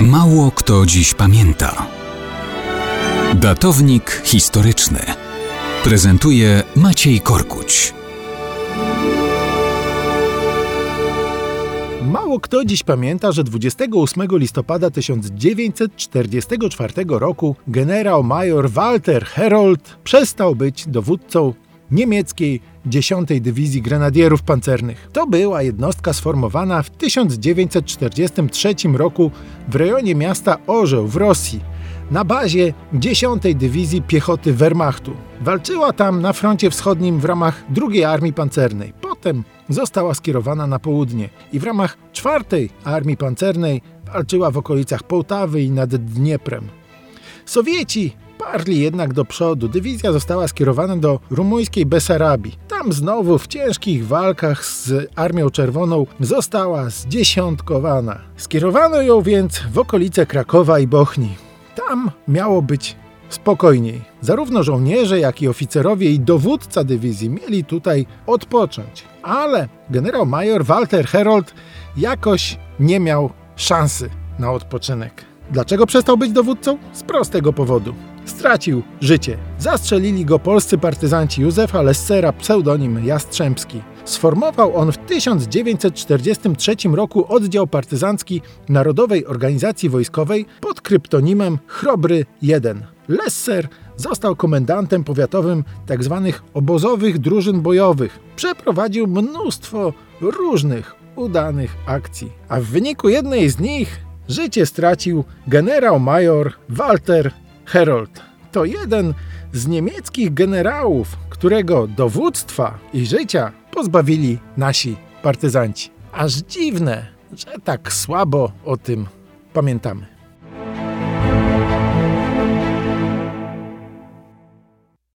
Mało kto dziś pamięta. Datownik historyczny prezentuje Maciej Korkuć. Mało kto dziś pamięta, że 28 listopada 1944 roku generał major Walter Herold przestał być dowódcą niemieckiej 10 Dywizji Grenadierów Pancernych. To była jednostka sformowana w 1943 roku w rejonie miasta Orzeł w Rosji na bazie 10 Dywizji Piechoty Wehrmachtu. Walczyła tam na froncie wschodnim w ramach II Armii Pancernej. Potem została skierowana na południe i w ramach 4 Armii Pancernej walczyła w okolicach Połtawy i nad Dnieprem. Sowieci parli jednak do przodu. Dywizja została skierowana do rumuńskiej Besarabii. Tam znowu w ciężkich walkach z Armią Czerwoną została zdziesiątkowana. Skierowano ją więc w okolice Krakowa i Bochni. Tam miało być spokojniej. Zarówno żołnierze, jak i oficerowie i dowódca dywizji mieli tutaj odpocząć. Ale generał major Walter Herold jakoś nie miał szansy na odpoczynek. Dlaczego przestał być dowódcą? Z prostego powodu. Stracił życie. Zastrzelili go polscy partyzanci Józefa Lessera, pseudonim Jastrzębski. Sformował on w 1943 roku oddział partyzancki Narodowej Organizacji Wojskowej pod kryptonimem Chrobry 1. Lesser został komendantem powiatowym tzw. obozowych drużyn bojowych. Przeprowadził mnóstwo różnych udanych akcji, a w wyniku jednej z nich życie stracił generał major Walter Herold. To jeden z niemieckich generałów, którego dowództwa i życia pozbawili nasi partyzanci. Aż dziwne, że tak słabo o tym pamiętamy.